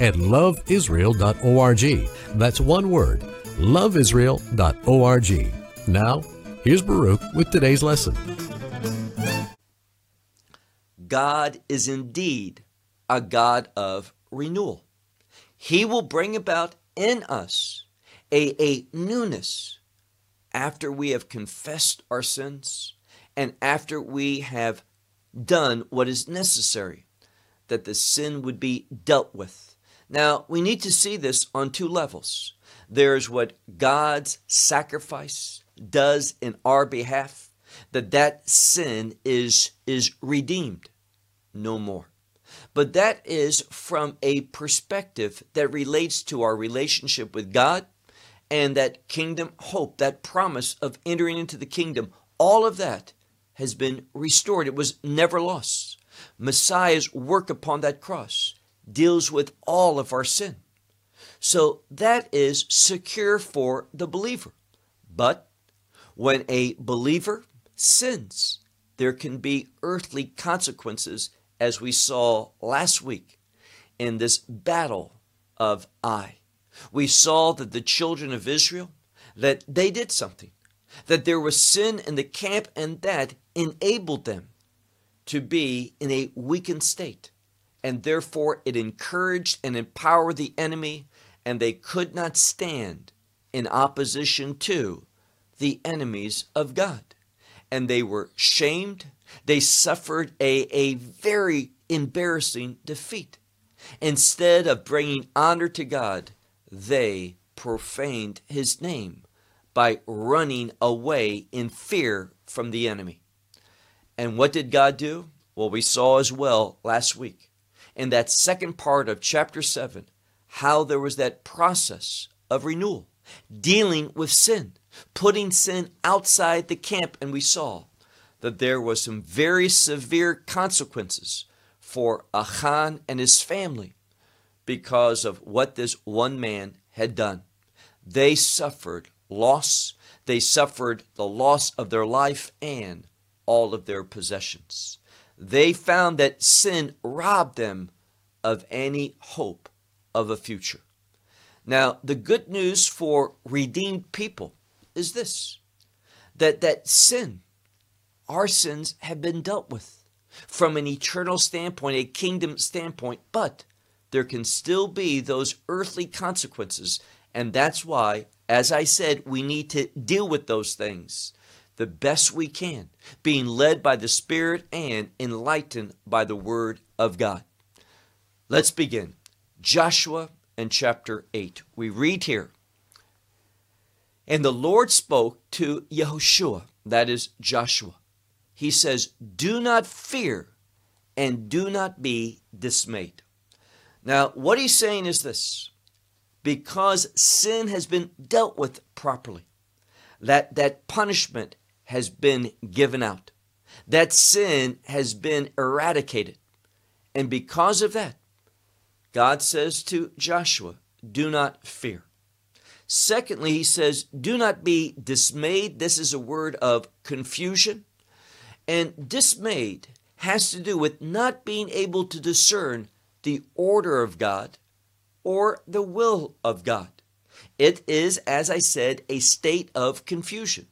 at loveisrael.org. That's one word, loveisrael.org. Now, here's Baruch with today's lesson. God is indeed a God of renewal. He will bring about in us a, a newness after we have confessed our sins and after we have done what is necessary that the sin would be dealt with. Now, we need to see this on two levels. There's what God's sacrifice does in our behalf, that that sin is, is redeemed no more. But that is from a perspective that relates to our relationship with God and that kingdom hope, that promise of entering into the kingdom. All of that has been restored. It was never lost. Messiah's work upon that cross deals with all of our sin. So that is secure for the believer. But when a believer sins, there can be earthly consequences, as we saw last week in this battle of Ai. We saw that the children of Israel, that they did something, that there was sin in the camp, and that enabled them to be in a weakened state. And therefore, it encouraged and empowered the enemy, and they could not stand in opposition to the enemies of God. And they were shamed. They suffered a, a very embarrassing defeat. Instead of bringing honor to God, they profaned his name by running away in fear from the enemy. And what did God do? Well, we saw as well last week in that second part of chapter 7 how there was that process of renewal, dealing with sin, putting sin outside the camp. And we saw that there was some very severe consequences for Achan and his family because of what this one man had done. They suffered loss, they suffered the loss of their life and all of their possessions. They found that sin robbed them of any hope of a future. Now, the good news for redeemed people is this that that sin, our sins have been dealt with from an eternal standpoint, a kingdom standpoint, but there can still be those earthly consequences. And that's why, as I said, we need to deal with those things the best we can, being led by the Spirit and enlightened by the Word of God. Let's begin. Joshua and chapter 8. We read here And the Lord spoke to Yehoshua, that is Joshua. He says, Do not fear and do not be dismayed. Now, what he's saying is this because sin has been dealt with properly, that, that punishment has been given out, that sin has been eradicated. And because of that, God says to Joshua, Do not fear. Secondly, he says, Do not be dismayed. This is a word of confusion. And dismayed has to do with not being able to discern the order of God or the will of God. It is, as I said, a state of confusion.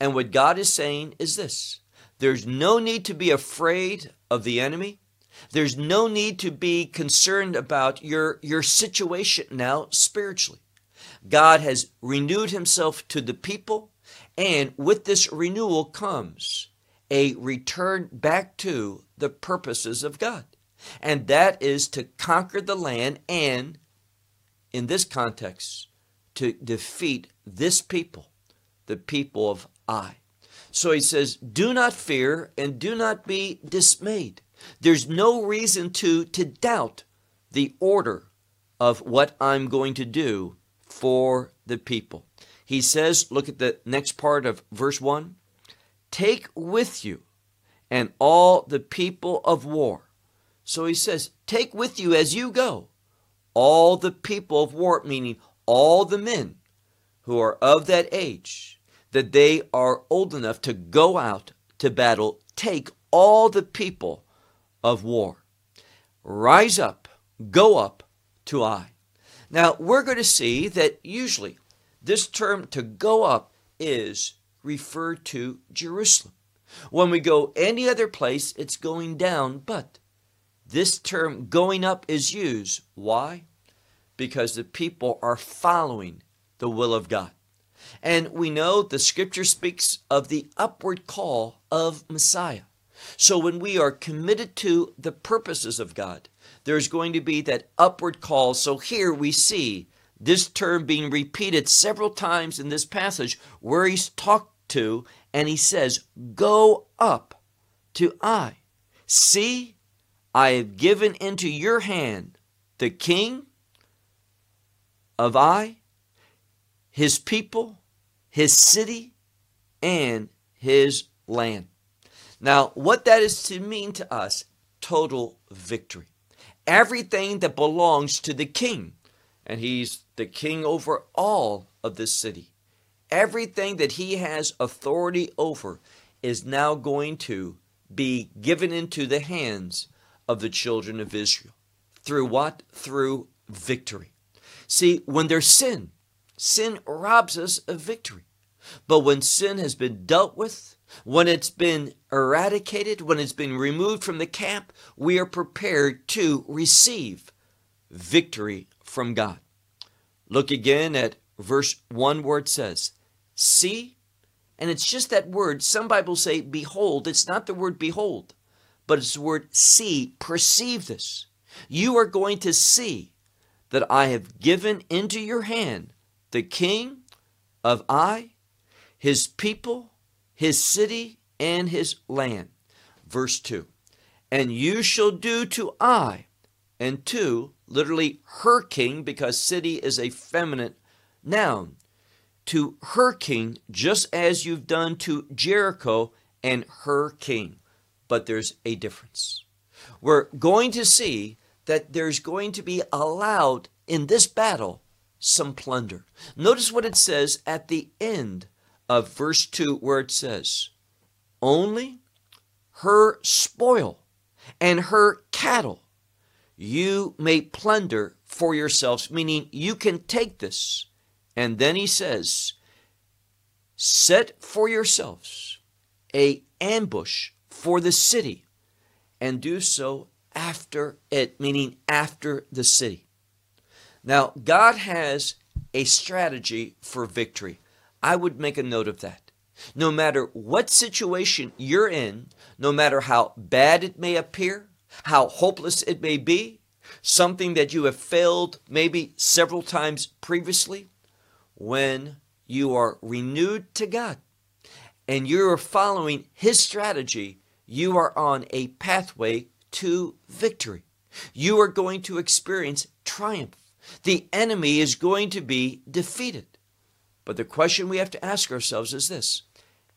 And what God is saying is this there's no need to be afraid of the enemy. There's no need to be concerned about your, your situation now spiritually. God has renewed himself to the people, and with this renewal comes a return back to the purposes of God and that is to conquer the land and, in this context, to defeat this people, the people of Ai. So he says, Do not fear and do not be dismayed. There's no reason to, to doubt the order of what I'm going to do for the people. He says, look at the next part of verse 1 Take with you and all the people of war. So he says, Take with you as you go all the people of war, meaning all the men who are of that age, that they are old enough to go out to battle. Take all the people of war. Rise up, go up to Ai. Now, we're going to see that usually this term to go up is referred to Jerusalem. When we go any other place, it's going down, but this term going up is used. Why? Because the people are following the will of God. And we know the scripture speaks of the upward call of Messiah. So when we are committed to the purposes of God, there's going to be that upward call. So here we see this term being repeated several times in this passage where he's talked to and he says, Go up to Ai. See, I have given into your hand the king of Ai, his people, his city, and his land. Now, what that is to mean to us, total victory. Everything that belongs to the king, and he's the king over all of this city. Everything that he has authority over is now going to be given into the hands of the children of Israel. Through what? Through victory. See, when there's sin, sin robs us of victory. But when sin has been dealt with, when it's been eradicated, when it's been removed from the camp, we are prepared to receive victory from God. Look again at verse 1 where it says, See, and it's just that word. Some Bibles say behold. It's not the word behold, but it's the word see. Perceive this. You are going to see that I have given into your hand the king of Ai, his people, his city, and his land. Verse 2 And you shall do to Ai, and to, literally, her king, because city is a feminine noun, to her king, just as you've done to Jericho and her king. But there's a difference. We're going to see that there's going to be allowed in this battle some plunder. Notice what it says at the end of verse 2, where it says, Only her spoil and her cattle you may plunder for yourselves, meaning you can take this. And then he says, Set for yourselves a ambush for the city and do so after it, meaning after the city. Now, God has a strategy for victory. I would make a note of that. No matter what situation you're in, no matter how bad it may appear, how hopeless it may be, something that you have failed maybe several times previously, when you are renewed to God and you are following His strategy, you are on a pathway to victory. You are going to experience triumph. The enemy is going to be defeated. But the question we have to ask ourselves is this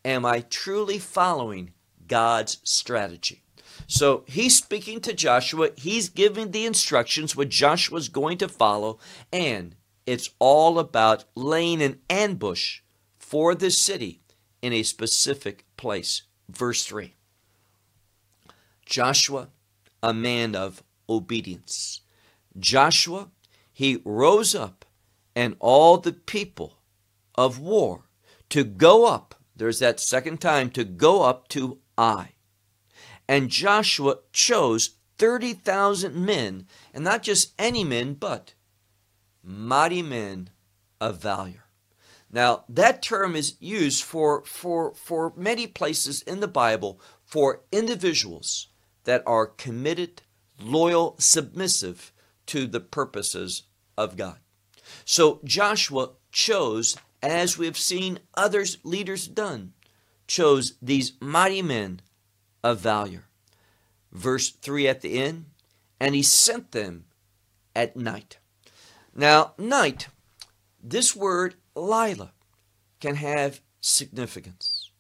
Am I truly following God's strategy? So he's speaking to Joshua. He's giving the instructions what Joshua's going to follow. And it's all about laying an ambush for the city in a specific place. Verse 3 Joshua, a man of obedience. Joshua, he rose up, and all the people of war to go up. There's that second time to go up to Ai. And Joshua chose 30,000 men, and not just any men, but mighty men of valor. Now, that term is used for, for, for many places in the Bible for individuals that are committed, loyal, submissive to the purposes of God. So Joshua chose, as we have seen others leaders done, chose these mighty men of valor. Verse 3 at the end, and he sent them at night. Now, night, this word Lila can have significance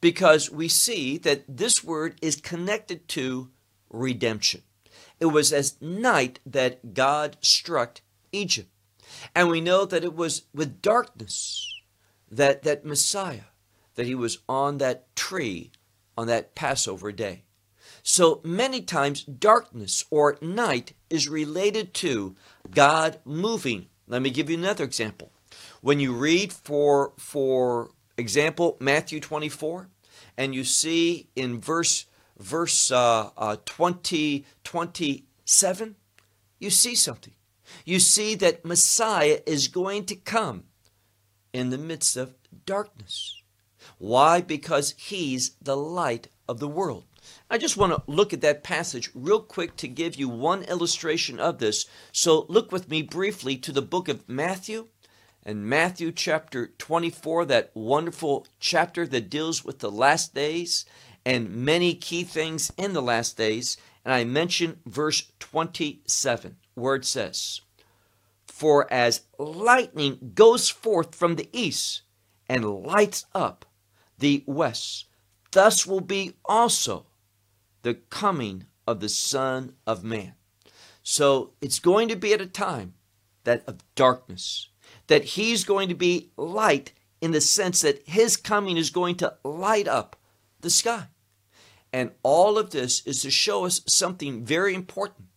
because we see that this word is connected to redemption. It was as night that God struck Egypt. And we know that it was with darkness that, that Messiah, that he was on that tree on that Passover day. So many times, darkness or night is related to God moving. Let me give you another example. When you read, for, for example, Matthew 24, and you see in verse verse uh, uh, 20, 27, you see something. You see that Messiah is going to come in the midst of darkness. Why? Because he's the light of the world. I just want to look at that passage real quick to give you one illustration of this. So look with me briefly to the book of Matthew and Matthew chapter 24, that wonderful chapter that deals with the last days and many key things in the last days. And I mention verse 27, it says, For as lightning goes forth from the east and lights up the west, thus will be also the coming of the Son of Man. So it's going to be at a time that of darkness, that he's going to be light in the sense that his coming is going to light up the sky. And all of this is to show us something very important.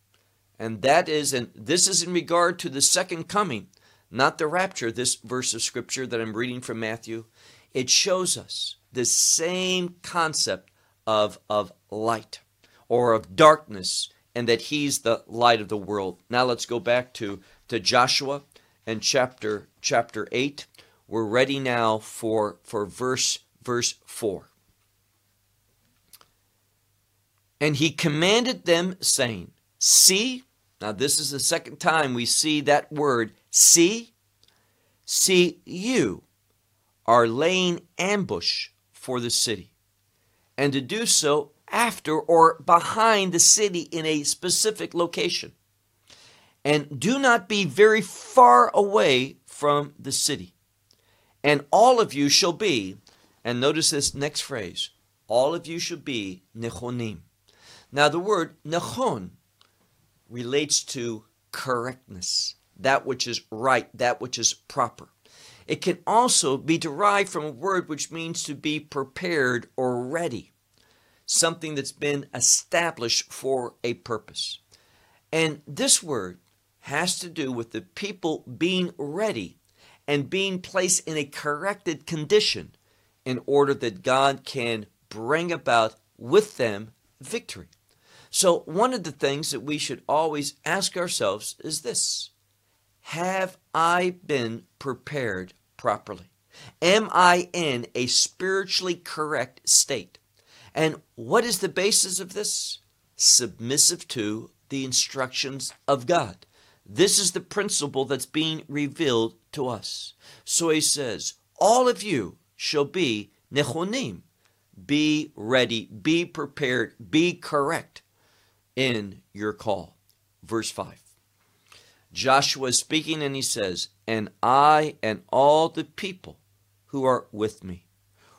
And that is, and this is in regard to the second coming, not the rapture, this verse of scripture that I'm reading from Matthew. It shows us the same concept of, of light or of darkness and that he's the light of the world. Now let's go back to, to Joshua and chapter chapter 8. We're ready now for, for verse verse 4. And he commanded them, saying, See, now this is the second time we see that word, see. See, you are laying ambush for the city, and to do so after or behind the city in a specific location. And do not be very far away from the city. And all of you shall be, and notice this next phrase, all of you shall be nechonim. Now the word nechon relates to correctness, that which is right, that which is proper. It can also be derived from a word which means to be prepared or ready something that's been established for a purpose. And this word has to do with the people being ready and being placed in a corrected condition in order that God can bring about with them victory. So, one of the things that we should always ask ourselves is this Have I been prepared properly? Am I in a spiritually correct state? And what is the basis of this? Submissive to the instructions of God. This is the principle that's being revealed to us. So he says, All of you shall be nechonim. Be ready, be prepared, be correct in your call. Verse 5. Joshua is speaking and he says, And I and all the people who are with me,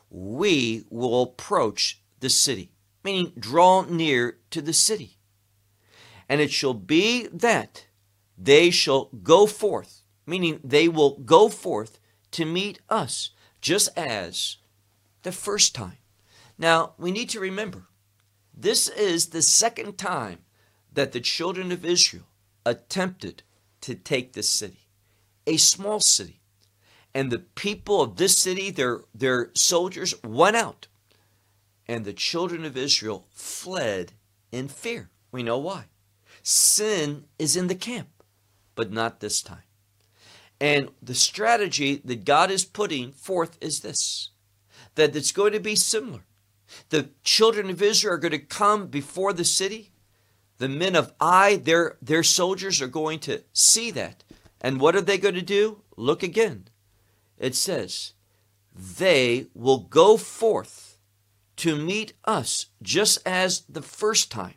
we will approach the city, meaning draw near to the city. And it shall be that they shall go forth, meaning they will go forth to meet us, just as the first time. Now, we need to remember, this is the second time that the children of Israel attempted to take this city, a small city. And the people of this city, their, their soldiers, went out and the children of Israel fled in fear. We know why. Sin is in the camp, but not this time. And the strategy that God is putting forth is this that it's going to be similar. The children of Israel are going to come before the city. The men of Ai, their, their soldiers, are going to see that. And what are they going to do? Look again. It says, they will go forth to meet us just as the first time,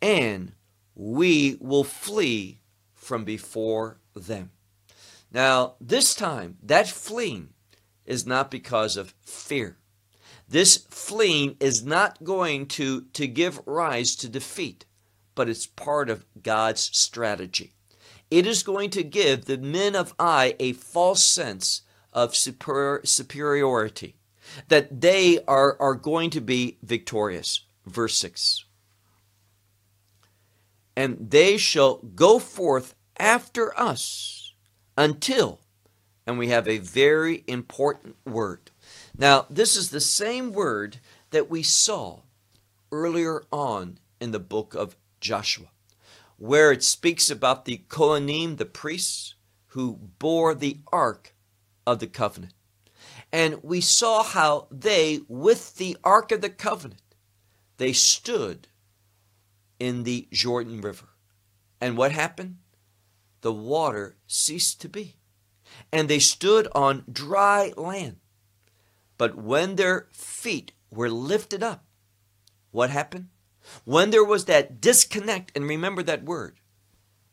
and we will flee from from before them. Now, this time, that fleeing is not because of fear. This fleeing is not going to, to give rise to defeat, but it's part of God's strategy. It is going to give the men of Ai a false sense of superior, superiority, that they are, are going to be victorious. Verse 6 And they shall go forth after us until, and we have a very important word. Now, this is the same word that we saw earlier on in the book of Joshua, where it speaks about the Kohanim, the priests, who bore the ark of the covenant. And we saw how they, with the ark of the covenant, they stood in the Jordan River. And what happened? The water ceased to be. And they stood on dry land. But when their feet were lifted up, what happened? When there was that disconnect, and remember that word,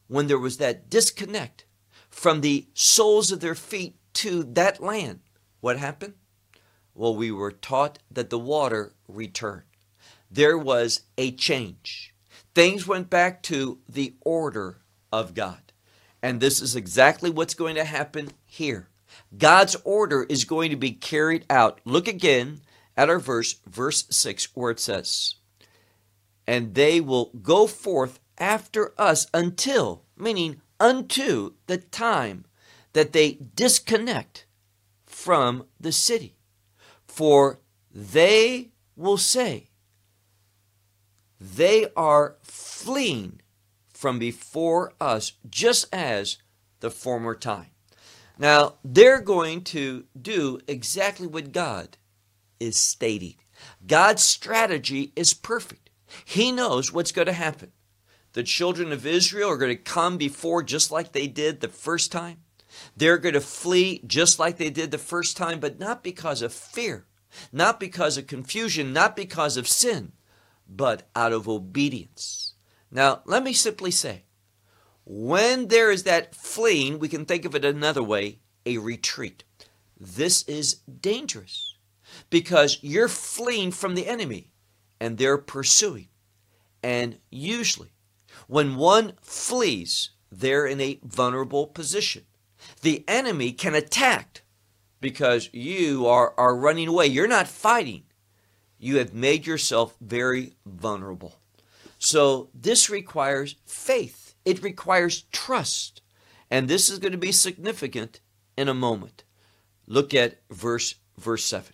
when there was that disconnect from the soles of their feet to that land, what happened? Well, we were taught that the water returned. There was a change. Things went back to the order of God. And this is exactly what's going to happen here. God's order is going to be carried out. Look again at our verse, verse 6, where it says, And they will go forth after us until, meaning unto the time that they disconnect from the city. For they will say, They are fleeing from before us, just as the former time. Now, they're going to do exactly what God is stating. God's strategy is perfect. He knows what's going to happen. The children of Israel are going to come before just like they did the first time. They're going to flee just like they did the first time, but not because of fear, not because of confusion, not because of sin, but out of obedience. Now, let me simply say when there is that fleeing, we can think of it another way a retreat. This is dangerous because you're fleeing from the enemy and they're pursuing. And usually, when one flees, they're in a vulnerable position. The enemy can attack because you are, are running away. You're not fighting. You have made yourself very vulnerable. So, this requires faith it requires trust. And this is going to be significant in a moment. Look at verse verse 7.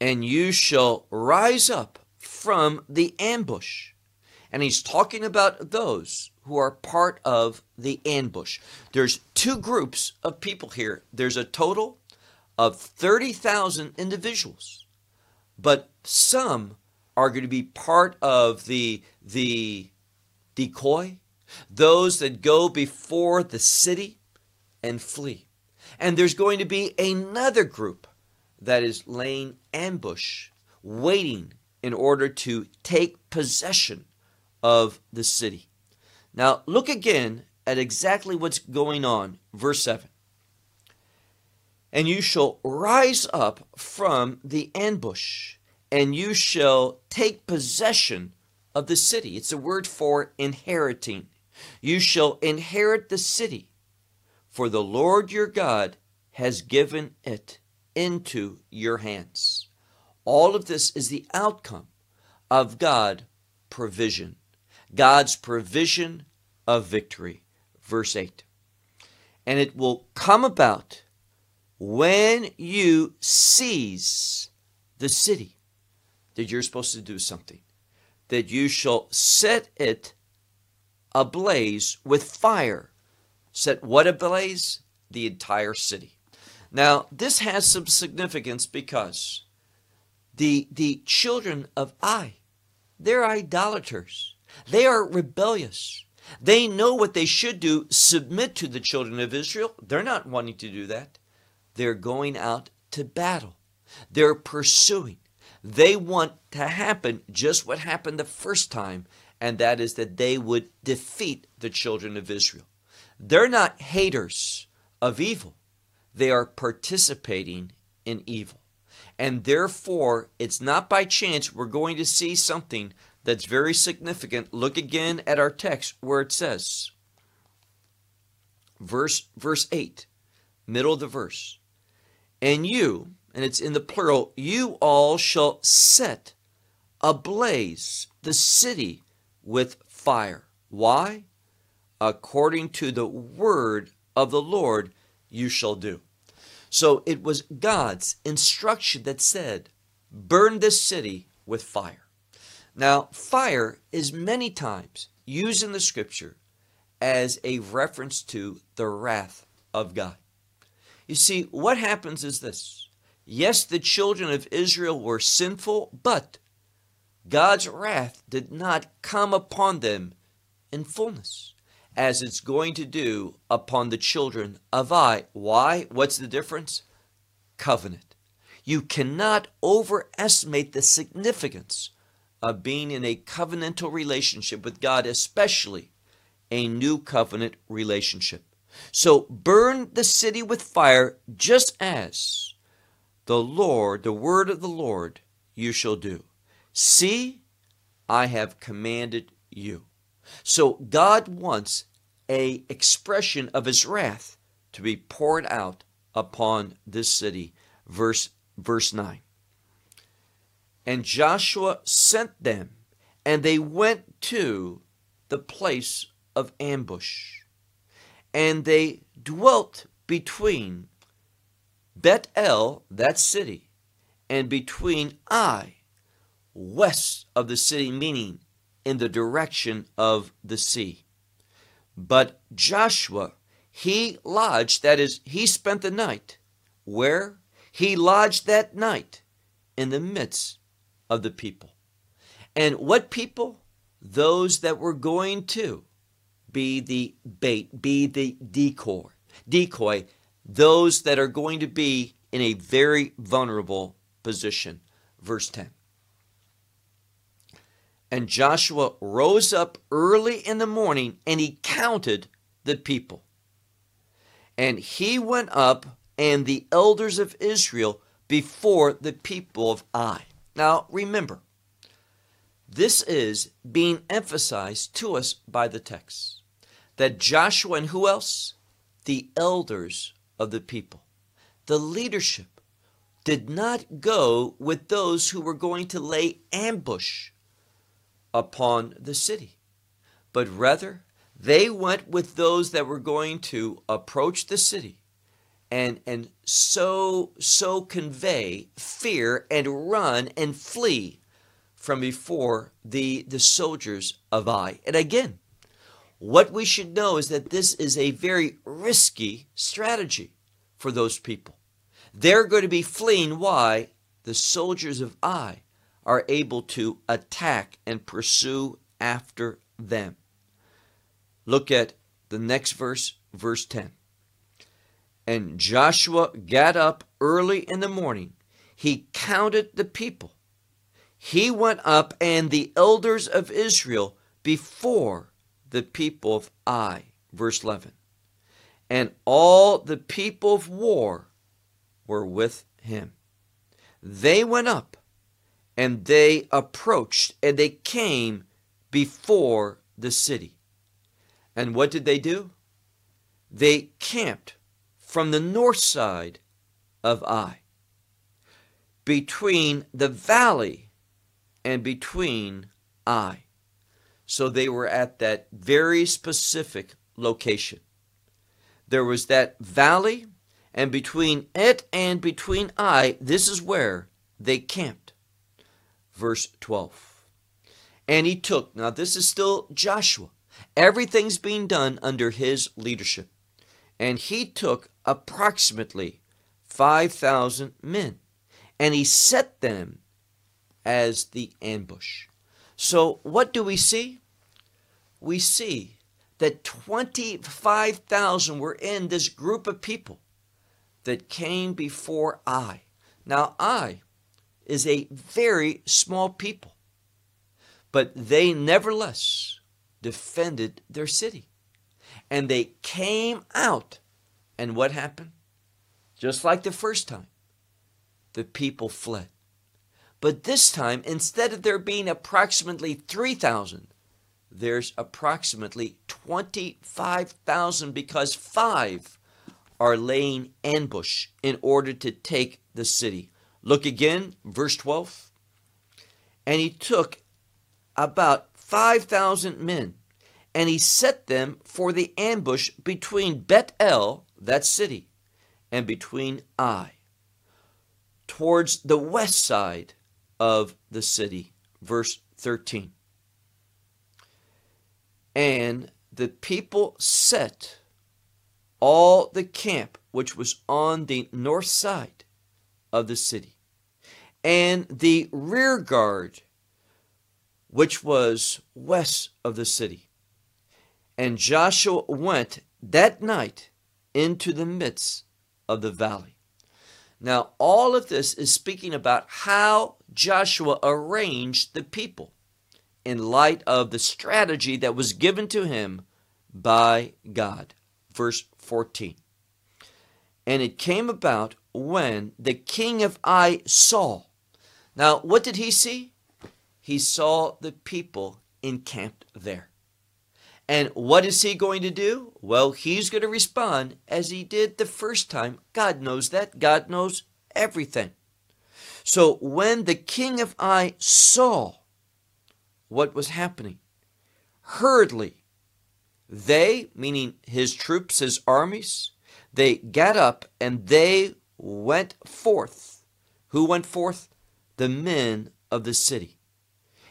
And you shall rise up from the ambush. And he's talking about those who are part of the ambush. There's two groups of people here. There's a total of 30,000 individuals. But some are going to be part of the the decoy, those that go before the city and flee. And there's going to be another group that is laying ambush, waiting in order to take possession of the city. Now, look again at exactly what's going on. Verse 7 And you shall rise up from the ambush, and you shall take possession of the city. It's a word for inheriting. You shall inherit the city, for the Lord your God has given it into your hands. All of this is the outcome of God provision. God's provision of victory. Verse 8. And it will come about when you seize the city that you're supposed to do something that you shall set it ablaze with fire. Set what ablaze? The entire city. Now, this has some significance because the, the children of Ai, they're idolaters. They are rebellious. They know what they should do, submit to the children of Israel. They're not wanting to do that. They're going out to battle. They're pursuing. They want to happen just what happened the first time, and that is that they would defeat the children of Israel. They're not haters of evil, they are participating in evil. And therefore, it's not by chance we're going to see something that's very significant. Look again at our text where it says, verse, verse 8, middle of the verse, and you, and it's in the plural, you all shall set ablaze the city with fire. Why? According to the word of the Lord you shall do. So it was God's instruction that said, burn this city with fire. Now, fire is many times used in the scripture as a reference to the wrath of God. You see, what happens is this. Yes, the children of Israel were sinful, but God's wrath did not come upon them in fullness, as it's going to do upon the children of Ai. Why? What's the difference? Covenant. You cannot overestimate the significance of being in a covenantal relationship with God, especially a new covenant relationship. So burn the city with fire, just as the Lord, the word of the Lord, you shall do. See, I have commanded you. So God wants a expression of his wrath to be poured out upon this city. Verse verse 9. And Joshua sent them, and they went to the place of ambush. And they dwelt between Bet El, that city, and between Ai, west of the city, meaning in the direction of the sea. But Joshua, he lodged, that is, he spent the night. Where? He lodged that night in the midst of the people. And what people? Those that were going to be the bait, be the decoy, decoy, those that are going to be in a very vulnerable position. Verse 10. And Joshua rose up early in the morning and he counted the people. And he went up and the elders of Israel before the people of Ai. Now remember, this is being emphasized to us by the text that Joshua and who else? The elders of the people, the leadership, did not go with those who were going to lay ambush upon the city, but rather they went with those that were going to approach the city and and so so convey fear and run and flee from before the the soldiers of Ai. And again, what we should know is that this is a very risky strategy for those people. They're going to be fleeing why the soldiers of Ai are able to attack and pursue after them. Look at the next verse, verse 10. And Joshua got up early in the morning. He counted the people. He went up and the elders of Israel before the people of Ai. Verse 11. And all the people of war were with him. They went up and they approached and they came before the city. And what did they do? They camped from the north side of Ai, between the valley and between Ai. So they were at that very specific location. There was that valley, and between it and between Ai, this is where they camped verse 12. And he took, now this is still Joshua, everything's being done under his leadership. And he took approximately 5,000 men and he set them as the ambush. So, what do we see? We see that 25,000 were in this group of people that came before Ai. Now, Ai is a very small people. But they nevertheless defended their city. And they came out. And what happened? Just like the first time, the people fled. But this time, instead of there being approximately 3,000, there's approximately 25,000 because five are laying ambush in order to take the city. Look again, verse 12. And he took about 5,000 men, and he set them for the ambush between Bet El, that city, and between Ai, towards the west side of the city. Verse 13. And the people set all the camp which was on the north side of the city, and the rear guard which was west of the city. And Joshua went that night into the midst of the valley. Now, all of this is speaking about how Joshua arranged the people in light of the strategy that was given to him by God. Verse 14. And it came about when the king of Ai saw. Now, what did he see? He saw the people encamped there. And what is he going to do? Well, he's going to respond as he did the first time. God knows that. God knows everything. So when the king of Ai saw what was happening, hurriedly, they, meaning his troops, his armies, they got up and they went forth. Who went forth? The men of the city.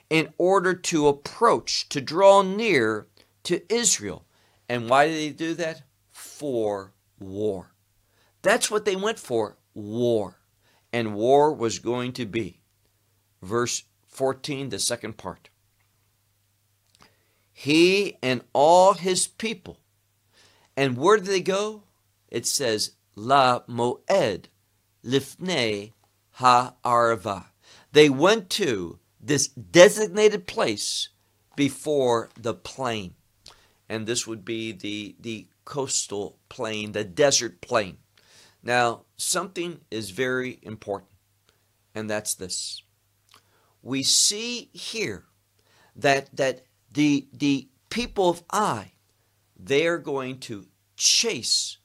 In order to approach, to draw near to Israel. And why did they do that? For war. That's what they went for war. And war was going to be. Verse 14, the second part. He and all his people. And where did they go? It says, La Moed Lifnei Ha'arva. They went to this designated place before the plain and this would be the, the coastal plain, the desert plain. Now, something is very important, and that's this. We see here that, that the, the people of Ai, they are going to chase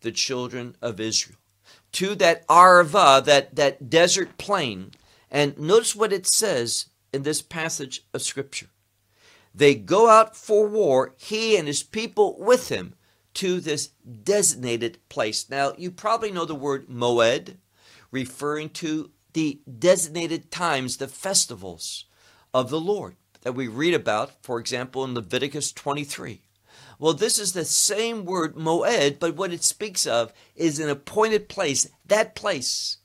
the children of Israel to that Arava, that, that desert plain. And notice what it says in this passage of Scripture. They go out for war, he and his people with him, to this designated place. Now, you probably know the word Moed, referring to the designated times, the festivals of the Lord that we read about, for example, in Leviticus 23. Well, this is the same word, Moed, but what it speaks of is an appointed place, that place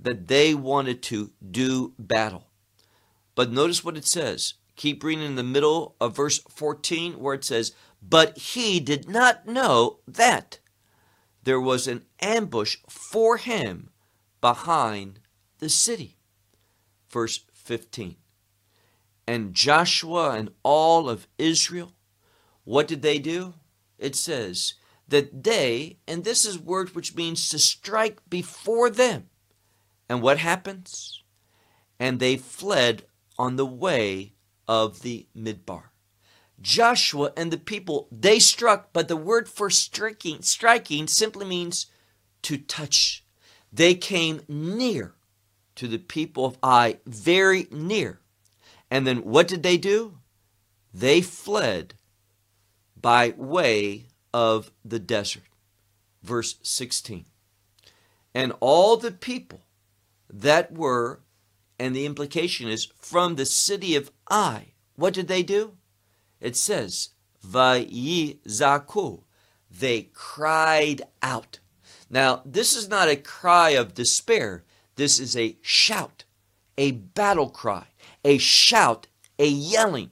that they wanted to do battle. But notice what it says Keep reading in the middle of verse 14 where it says, But he did not know that there was an ambush for him behind the city. Verse 15. And Joshua and all of Israel, what did they do? It says that they, and this is word which means to strike before them. And what happens? And they fled on the way of the Midbar. Joshua and the people, they struck, but the word for striking, striking simply means to touch. They came near to the people of Ai, very near. And then what did they do? They fled by way of the desert. Verse 16. And all the people that were and the implication is from the city of Ai. What did they do? It says, Vayizaku. They cried out. Now, this is not a cry of despair. This is a shout, a battle cry, a shout, a yelling.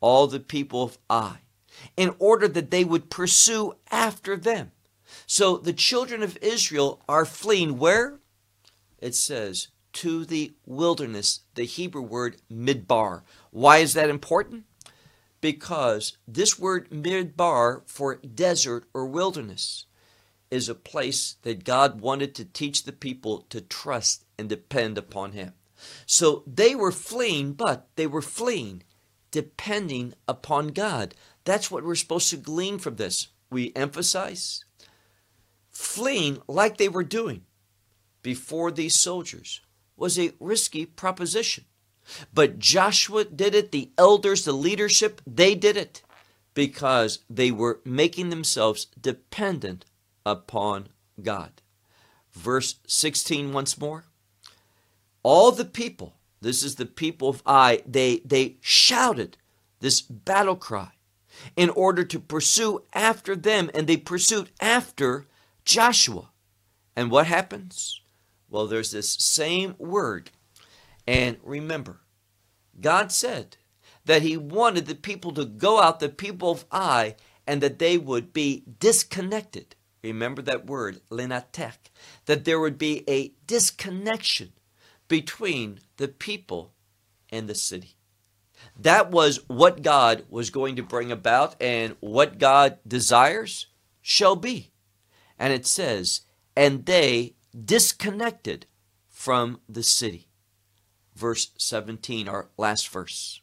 All the people of Ai, in order that they would pursue after them. So the children of Israel are fleeing where? It says to the wilderness, the Hebrew word midbar. Why is that important? Because this word midbar for desert or wilderness is a place that God wanted to teach the people to trust and depend upon Him. So they were fleeing, but they were fleeing depending upon God. That's what we're supposed to glean from this. We emphasize fleeing like they were doing before these soldiers was a risky proposition. But Joshua did it, the elders, the leadership, they did it because they were making themselves dependent upon God. Verse 16 once more. All the people, this is the people of Ai, they, they shouted this battle cry in order to pursue after them, and they pursued after Joshua. And what happens? Well, there's this same word. And remember, God said that He wanted the people to go out, the people of Ai, and that they would be disconnected. Remember that word, lenatek, that there would be a disconnection between the people and the city. That was what God was going to bring about, and what God desires shall be. And it says, and they disconnected from the city. Verse 17, our last verse.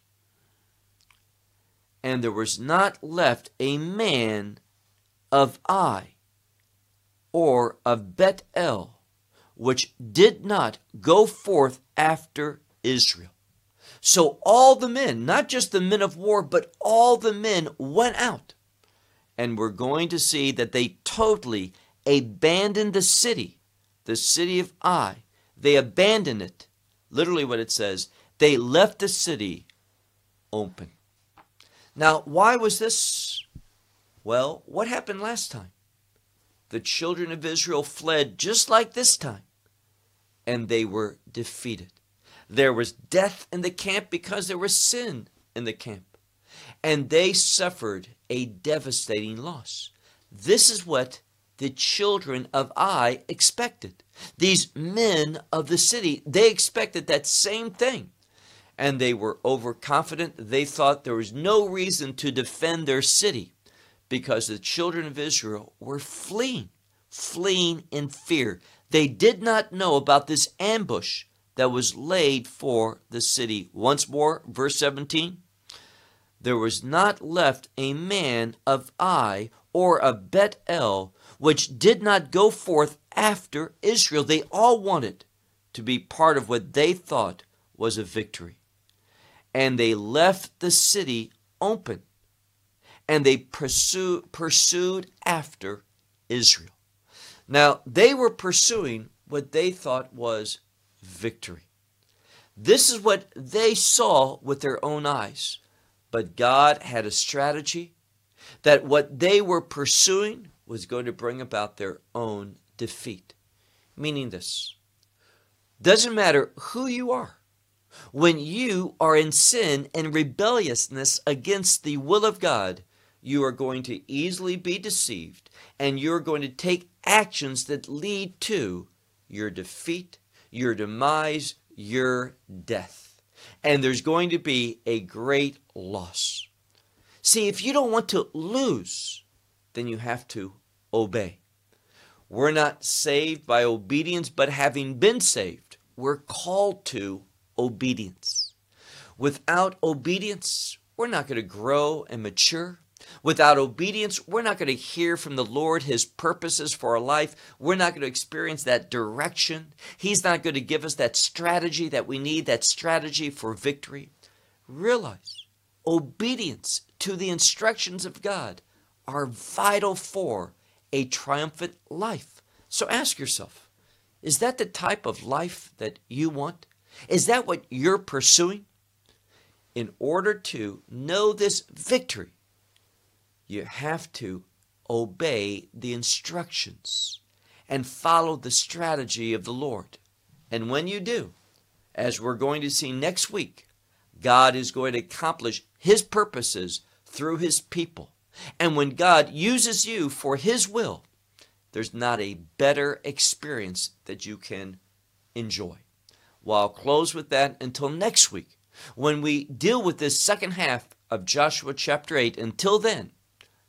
And there was not left a man of Ai or of Bet El which did not go forth after Israel. So all the men, not just the men of war, but all the men went out. And we're going to see that they totally abandoned the city, the city of Ai. They abandoned it. Literally, what it says, they left the city open. Now, why was this? Well, what happened last time? The children of Israel fled just like this time and they were defeated. There was death in the camp because there was sin in the camp. And they suffered a devastating loss. This is what the children of Ai expected. These men of the city, they expected that same thing. And they were overconfident. They thought there was no reason to defend their city because the children of Israel were fleeing, fleeing in fear. They did not know about this ambush that was laid for the city. Once more, verse 17 there was not left a man of Ai or of Bet El which did not go forth after Israel. They all wanted to be part of what they thought was a victory. And they left the city open and they pursue, pursued after Israel. Now, they were pursuing what they thought was victory. This is what they saw with their own eyes. But God had a strategy that what they were pursuing was going to bring about their own defeat. Meaning this doesn't matter who you are, when you are in sin and rebelliousness against the will of God, you are going to easily be deceived and you're going to take actions that lead to your defeat, your demise, your death. And there's going to be a great loss. See, if you don't want to lose, then you have to obey. We're not saved by obedience, but having been saved, we're called to obedience. Without obedience, we're not going to grow and mature. Without obedience, we're not going to hear from the Lord his purposes for our life. We're not going to experience that direction. He's not going to give us that strategy that we need, that strategy for victory. Realize obedience to the instructions of God are vital for a triumphant life. So ask yourself is that the type of life that you want? Is that what you're pursuing? In order to know this victory, you have to obey the instructions and follow the strategy of the Lord. And when you do, as we're going to see next week, God is going to accomplish His purposes through His people. And when God uses you for His will, there's not a better experience that you can enjoy. Well, I'll close with that until next week when we deal with this second half of Joshua chapter 8. Until then,